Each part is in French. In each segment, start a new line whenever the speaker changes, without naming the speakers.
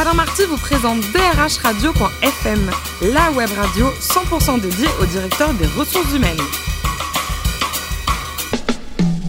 Alain Marty vous présente drhradio.fm, la web radio 100% dédiée au directeur des ressources humaines.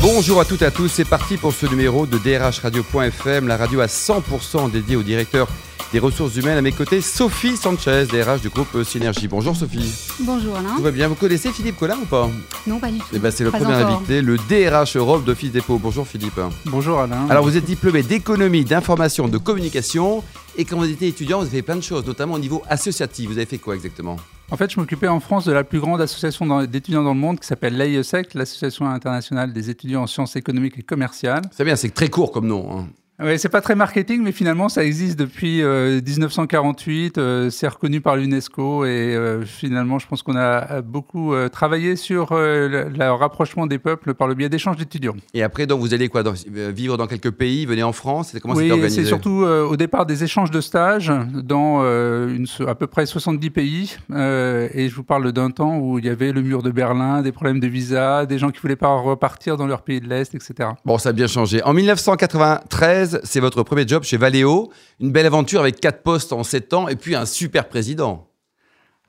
Bonjour à toutes et à tous, c'est parti pour ce numéro de drhradio.fm, la radio à 100% dédiée au directeur des ressources humaines. À mes côtés, Sophie Sanchez, DRH du groupe Synergie. Bonjour Sophie.
Bonjour Alain.
Tout va bien? Vous connaissez Philippe Collin ou pas?
Non, pas du tout.
Eh ben, c'est le premier invité, le DRH Europe d'Office Dépôt. Bonjour Philippe.
Bonjour Alain.
Alors vous êtes diplômé d'économie, d'information, de communication. Et quand vous étiez étudiant, vous avez fait plein de choses, notamment au niveau associatif. Vous avez fait quoi exactement?
En fait, je m'occupais en France de la plus grande association d'étudiants dans le monde qui s'appelle l'AIESEC, l'Association internationale des étudiants en sciences économiques et commerciales.
C'est bien, c'est très court comme nom. Hein.
Oui, c'est pas très marketing, mais finalement, ça existe depuis 1948. Euh, euh, c'est reconnu par l'UNESCO et euh, finalement, je pense qu'on a beaucoup travaillé sur le, rapprochement des peuples par le biais d'échanges d'étudiants.
Et après, donc, vous allez quoi Vivre dans quelques pays, venez en France
comment Oui, c'est surtout au départ des échanges de stages dans une, à peu près 70 pays. et je vous parle d'un temps où il y avait le mur de Berlin, des problèmes de visa, des gens qui voulaient pas repartir dans leur pays de l'Est, etc.
Bon, ça a bien changé. En 1993, c'est votre premier job chez Valeo. Une belle aventure avec quatre postes en sept ans et puis un super président.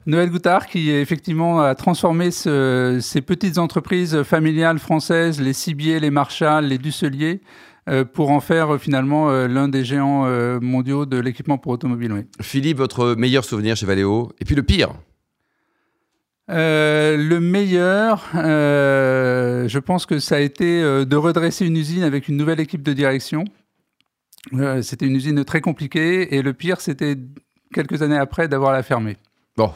Noël Goutard, qui effectivement a transformé ces petites entreprises familiales françaises, les Cibier, les Marshall, les Dusselier, euh, pour en faire euh, finalement euh, l'un des géants mondiaux de l'équipement pour automobile.
Philippe, votre meilleur souvenir chez Valeo Et puis le pire
le meilleur, je pense que ça a été de redresser une usine avec une nouvelle équipe de direction. C'était une usine très compliquée et le pire, c'était quelques années après d'avoir la fermée.
Bon,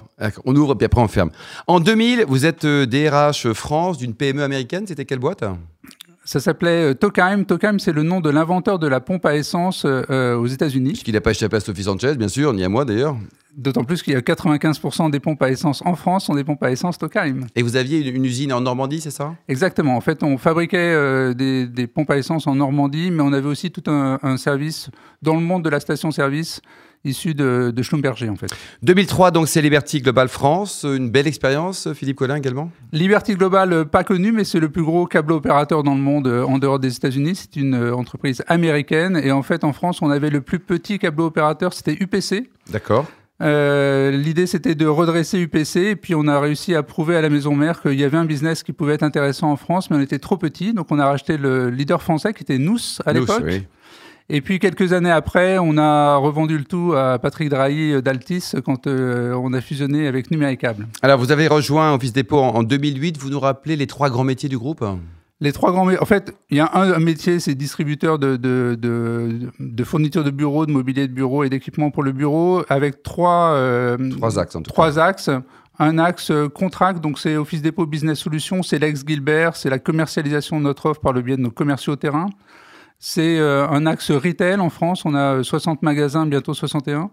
on ouvre puis après on ferme. En 2000, vous êtes DRH euh, France d'une PME américaine. C'était quelle boîte?
Ça s'appelait euh, Tokheim. Tokheim, c'est le nom de l'inventeur de la pompe à essence aux États-Unis.
Puisqu'il n'a pas échappé à Sophie Sanchez, bien sûr, ni à moi d'ailleurs.
D'autant plus qu'il y a 95% des pompes à essence en France sont des pompes à essence Tokheim.
Et vous aviez une, usine en Normandie, c'est ça?
Exactement. En fait, on fabriquait euh, des, pompes à essence en Normandie, mais on avait aussi tout un, service dans le monde de la station-service issu de, Schlumberger en fait.
2003 donc c'est Liberty Global France, une belle expérience Philippe Collin également?
Liberty Global euh, pas connu mais c'est le plus gros câble opérateur dans le monde euh, en dehors des États-Unis, c'est une entreprise américaine et en fait en France on avait le plus petit câble opérateur, c'était UPC.
D'accord.
Euh, l'idée, c'était de redresser UPC, et puis on a réussi à prouver à la maison mère qu'il y avait un business qui pouvait être intéressant en France, mais on était trop petit, donc on a racheté le leader français qui était Nous à l'époque. Et puis quelques années après, on a revendu le tout à Patrick Drahi d'Altis quand euh, on a fusionné avec Numéricable.
Alors vous avez rejoint Office Dépôt en 2008, vous nous rappelez les trois grands métiers du groupe?
Les trois grands En fait, il y a un, métier, c'est distributeur de, de, de, fournitures de bureaux, de mobilier de bureau et d'équipements pour le bureau, avec trois,
euh, trois axes. En
tout trois axes. Un axe euh, contract, donc c'est Office Depot Business Solutions, c'est l'ex Gilbert, c'est la commercialisation de notre offre par le biais de nos commerciaux terrain. C'est euh, un axe retail en France, on a 60 magasins, bientôt 61.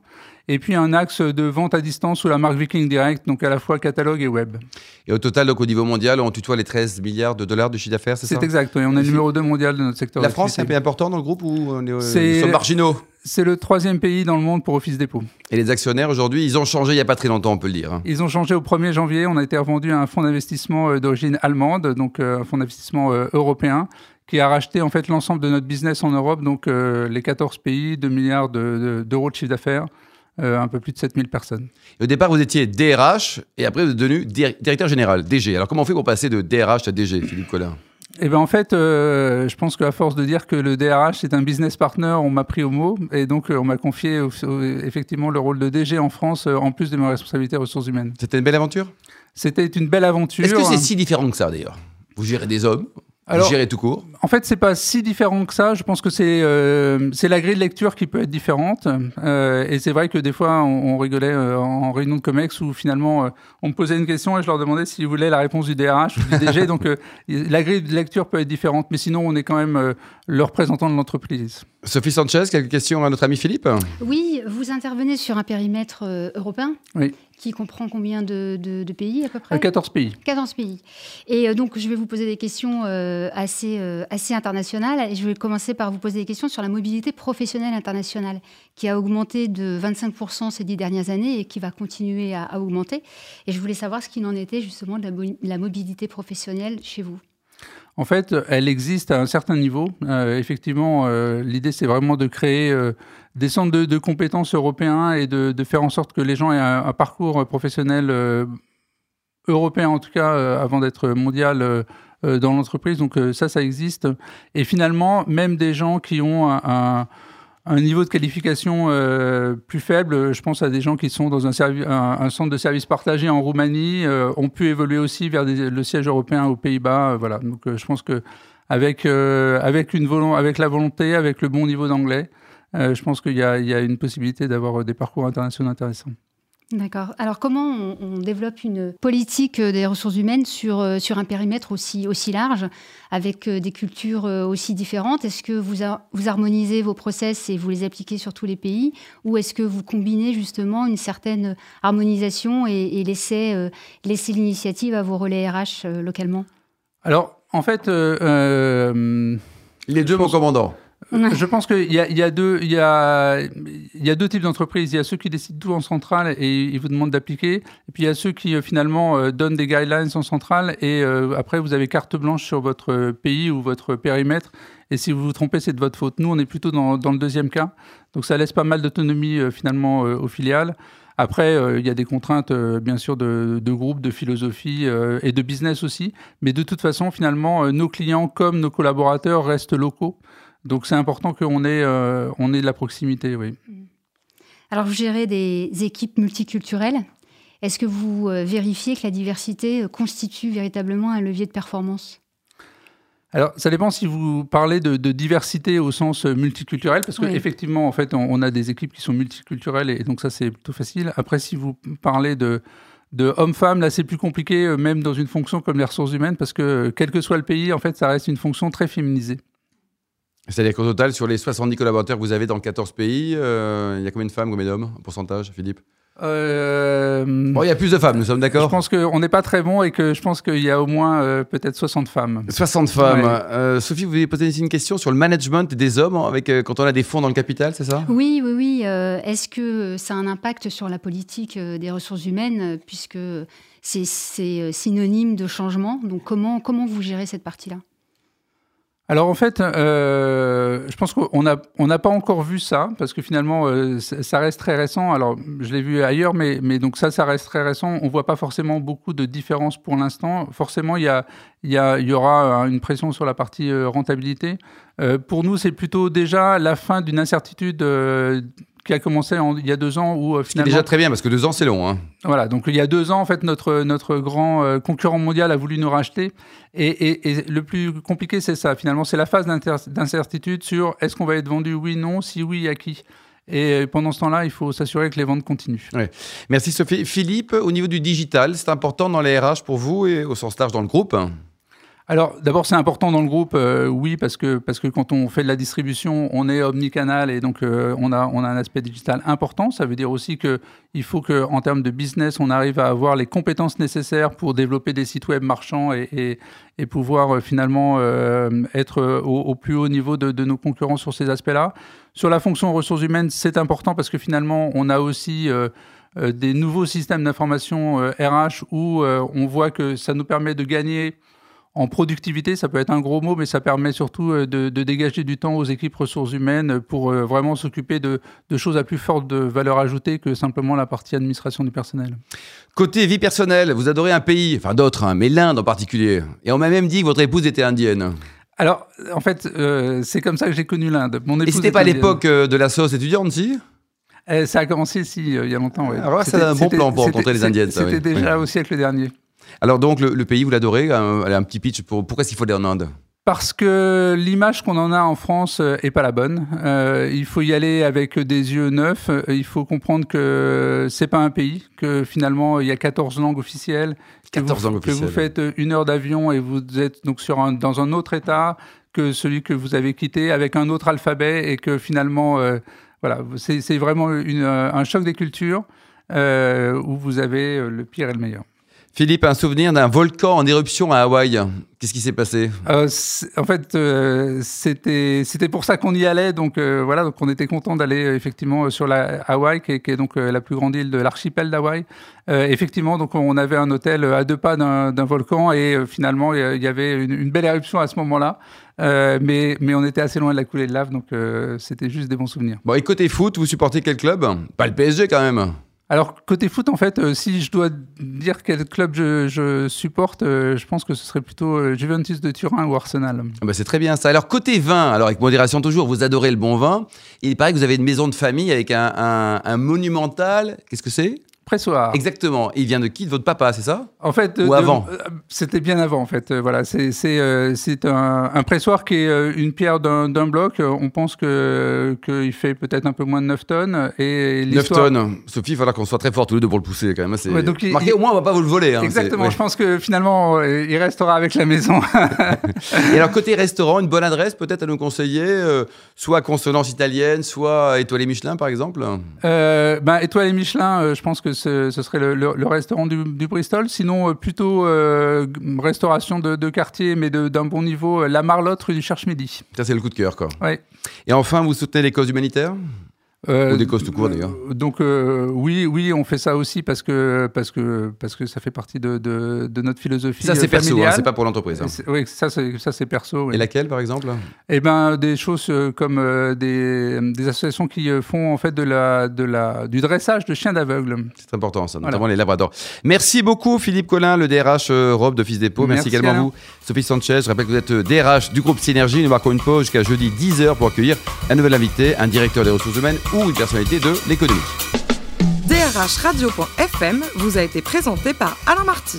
Et puis un axe de vente à distance sous la marque Viking Direct, donc à la fois catalogue et web.
Et au total, donc au niveau mondial, on tutoie les 13 milliards de dollars de chiffre d'affaires, c'est ça?
C'est exact, oui. on est numéro 2 mondial de notre secteur.
La France, c'est un pays important dans le groupe ou on est, euh, sommes marginaux?
c'est le troisième pays dans le monde pour Office Dépôt.
Et les actionnaires aujourd'hui, ils ont changé il n'y a pas très longtemps, on peut le dire. Hein.
Ils ont changé au 1er janvier. On a été revendu à un fonds d'investissement euh, d'origine allemande, donc un fonds d'investissement européen, qui a racheté en fait l'ensemble de notre business en Europe, donc euh, les 14 pays, 2 milliards d'euros de, chiffre d'affaires, euh, un peu plus de 7000 personnes.
au départ, vous étiez DRH et après vous êtes devenu directeur général, DG. Alors comment on fait pour passer de DRH à DG, Philippe Collin?
Eh ben en fait, euh, je pense qu'à force de dire que le DRH c'est un business partner, on m'a pris au mot et donc on m'a confié effectivement le rôle de DG en France en plus de mes responsabilités ressources humaines.
C'était une belle aventure?
C'était une belle aventure.
Est-ce que c'est si différent que ça d'ailleurs? Vous gérez des hommes, alors, gérer tout court
En fait, c'est pas si différent que ça. Je pense que c'est euh, c'est la grille de lecture qui peut être différente. Euh, et c'est vrai que des fois, on, rigolait euh, en réunion de COMEX où finalement, euh, on me posait une question et je leur demandais s'ils voulaient la réponse du DRH ou du DG. Donc, la grille de lecture peut être différente. Mais sinon, on est quand même le représentant de l'entreprise.
Sophie Sanchez, quelques questions à notre ami Philippe
Oui, vous intervenez sur un périmètre européen.
Oui
qui comprend combien de, pays à peu près?
14 pays.
14 pays. Et euh, donc, je vais vous poser des questions euh, assez, euh, assez internationales. Et je vais commencer par vous poser des questions sur la mobilité professionnelle internationale, qui a augmenté de 25% ces dix dernières années et qui va continuer à, augmenter. Et je voulais savoir ce qu'il en était justement de la, mobilité professionnelle chez vous.
En fait, elle existe à un certain niveau. effectivement, l'idée, c'est vraiment de créer des centres de, compétences européens et de, faire en sorte que les gens aient un, parcours professionnel européen, en tout cas, avant d'être mondial dans l'entreprise. Donc ça, ça existe. Et finalement, même des gens qui ont un un niveau de qualification euh, plus faible. Je pense à des gens qui sont dans un, un, centre de services partagé en Roumanie, euh, ont pu évoluer aussi vers le siège européen aux Pays-Bas. Euh, voilà. Donc, je pense que avec avec une avec la volonté, avec le bon niveau d'anglais, je pense qu'il y a, une possibilité d'avoir des parcours internationaux intéressants.
D'accord. Alors comment on, développe une politique euh, des ressources humaines sur, euh, sur un périmètre aussi, aussi large, avec euh, des cultures aussi différentes? Est-ce que vous, vous harmonisez vos process et vous les appliquez sur tous les pays? Ou est-ce que vous combinez justement une certaine harmonisation et, laissez, laissez l'initiative à vos relais RH localement?
Alors, en fait...
les deux, mon commandant
je pense qu'il y a, y, a deux, y, a, y a deux types d'entreprises. Il y a ceux qui décident tout en centrale et ils vous demandent d'appliquer. Et puis il y a ceux qui euh, finalement euh, donnent des guidelines en centrale et euh, après vous avez carte blanche sur votre pays ou votre périmètre. Et si vous vous trompez, c'est de votre faute. Nous, on est plutôt dans, dans le deuxième cas. Donc ça laisse pas mal d'autonomie finalement aux filiales. Après, il y a des contraintes, bien sûr, de, de, groupe, de philosophie et de business aussi. Mais de toute façon, finalement, nos clients comme nos collaborateurs restent locaux. Donc c'est important qu'on ait, euh, on ait de la proximité, oui.
Alors vous gérez des équipes multiculturelles. Est-ce que vous euh, vérifiez que la diversité euh, constitue véritablement un levier de performance?
Alors, ça dépend si vous parlez de, diversité au sens multiculturel, parce qu'effectivement, en fait, on, a des équipes qui sont multiculturelles, et donc ça, c'est plutôt facile. Après, si vous parlez de, de homme-femme, là, c'est plus compliqué, même dans une fonction comme les ressources humaines, parce que quel que soit le pays, en fait, ça reste une fonction très féminisée.
C'est-à-dire qu'au total, sur les 70 collaborateurs que vous avez dans 14 pays, euh, il y a combien de femmes, combien d'hommes en pourcentage, Philippe? Euh... Bon, il y a plus de femmes, nous sommes d'accord?
Je pense qu'on n'est pas très bon et que je pense qu'il y a au moins euh, peut-être 60 femmes.
60 femmes. Euh, Sophie, vous voulez poser une question sur le management des hommes avec, quand on a des fonds dans le capital, c'est ça?
Oui, oui, oui. Est-ce que ça a un impact sur la politique des ressources humaines puisque c'est synonyme de changement? Donc comment, comment vous gérez cette partie-là?
Alors en fait, euh, je pense qu'on n'a on n'a pas encore vu ça parce que finalement euh, ça reste très récent. Alors je l'ai vu ailleurs, mais, mais donc ça, ça reste très récent. On voit pas forcément beaucoup de différences pour l'instant. Forcément, il y, a, y a, y aura une pression sur la partie euh, rentabilité. Euh, pour nous, c'est plutôt déjà la fin d'une incertitude qui a commencé il y a deux ans où finalement.
déjà très bien parce que deux ans c'est long. Hein.
Voilà, donc il y a deux ans en fait notre notre grand concurrent mondial a voulu nous racheter et, le plus compliqué, c'est ça, finalement, c'est la phase d'incertitude sur est-ce qu'on va être vendu, oui, non, si oui, à qui. Et pendant ce temps-là, il faut s'assurer que les ventes continuent.
Merci Sophie. Philippe, au niveau du digital, c'est important dans les RH pour vous et au sens large dans le groupe?
Alors, d'abord, c'est important dans le groupe, euh, oui, parce que, parce que quand on fait de la distribution, on est omnicanal et donc euh, on, a, on a un aspect digital important. Ça veut dire aussi qu'il faut qu'en termes de business, on arrive à avoir les compétences nécessaires pour développer des sites web marchands et, et, pouvoir euh, finalement être au, plus haut niveau de, de nos concurrents sur ces aspects-là. Sur la fonction ressources humaines, c'est important parce que finalement, on a aussi... des nouveaux systèmes d'information RH où on voit que ça nous permet de gagner en productivité, ça peut être un gros mot, mais ça permet surtout euh, de, dégager du temps aux équipes ressources humaines pour euh, vraiment s'occuper de, choses à plus forte de valeur ajoutée que simplement la partie administration du personnel.
Côté vie personnelle, vous adorez un pays, enfin d'autres, hein, mais l'Inde en particulier. Et on m'a même dit que votre épouse était indienne.
Alors, en fait, euh, c'est comme ça que j'ai connu l'Inde.
Mon Et c'était pas à l'époque de la sauce étudiante, si?
Ça a commencé ici, il y a longtemps. Oui.
Alors, c'est un bon plan pour rencontrer les Indiennes.
C'était déjà au siècle dernier.
Alors donc le, pays, vous l'adorez un, un petit pitch pour pourquoi est-ce qu'il faut aller en Inde?
Parce que l'image qu'on en a en France euh, est pas la bonne. Euh, il faut y aller avec des yeux neufs. Il faut comprendre que c'est pas un pays, que finalement il y a 14 langues officielles,
14
que,
vous,
langues que vous faites une heure d'avion et vous êtes donc sur un, dans un autre état que celui que vous avez quitté avec un autre alphabet et que finalement euh, voilà, c'est vraiment une, un choc des cultures où vous avez le pire et le meilleur.
Philippe, un souvenir d'un volcan en éruption à Hawaï. Qu'est-ce qui s'est passé?
Euh, En fait, euh, c'était c'était pour ça qu'on y allait. Donc euh, voilà, donc on était content d'aller effectivement sur la Hawaï, qui est, donc la plus grande île de l'archipel d'Hawaï. effectivement, donc on avait un hôtel à deux pas d'un volcan et finalement il y avait une, belle éruption à ce moment-là. mais, mais on était assez loin de la coulée de lave, donc c'était juste des bons souvenirs.
Bon, et côté foot, vous supportez quel club? Pas le PSG quand même
alors, côté foot, en fait, euh, si je dois dire quel club je, supporte, euh, je pense que ce serait plutôt euh, Juventus de Turin ou Arsenal.
Ah bah c'est très bien ça. Alors, côté vin, alors avec modération toujours, vous adorez le bon vin. Il paraît que vous avez une maison de famille avec un monumental. Qu'est-ce que c'est?
Pressoir.
Exactement. il vient de qui De votre papa, c'est ça
En fait,
ou avant euh,
C'était bien avant, en fait. Euh, voilà, c'est euh, un, un, pressoir qui est une pierre d'un bloc. On pense que qu'il fait peut-être un peu moins de 9 tonnes. Et
9 tonnes. Sophie, il va falloir qu'on soit très fort tous les deux pour le pousser quand même. Ouais, donc Marqué, au moins, on va pas vous le voler. Hein,
exactement. Je pense que finalement, il restera avec la maison.
et alors côté restaurant, une bonne adresse peut-être à nous conseiller, soit consonance italienne, soit étoilé Michelin par exemple.
Euh, ben, étoilé Michelin, je pense que ce, serait le, restaurant du, Bristol. Sinon, euh, plutôt euh, restauration de, quartier, mais d'un bon niveau, la Marlotte rue du Cherche-Midi.
Ça, c'est le coup de cœur, quoi.
Ouais.
Et enfin, vous soutenez les causes humanitaires? Euh, Ou des causes tout court d'ailleurs.
Donc euh, oui, oui, on fait ça aussi parce que parce que parce que ça fait partie de, de, notre philosophie.
Ça c'est perso, hein, c'est pas pour l'entreprise. Hein.
Oui, ça c'est ça c'est perso.
Et laquelle par exemple?
Eh ben des choses euh, comme des, des, associations qui font en fait de la de la du dressage de chiens d'aveugle.
C'est important ça, notamment les labradors. Merci beaucoup Philippe Collin, le DRH Robe de Fils Dépôt. Merci, également à vous Sophie Sanchez. Je rappelle que vous êtes DRH du groupe Synergie. Nous marquons une pause jusqu'à jeudi 10h pour accueillir un nouvel invité, un directeur des ressources humaines ou une personnalité de l'économie.
DRH Radio.fm vous a été présenté par Alain Marty.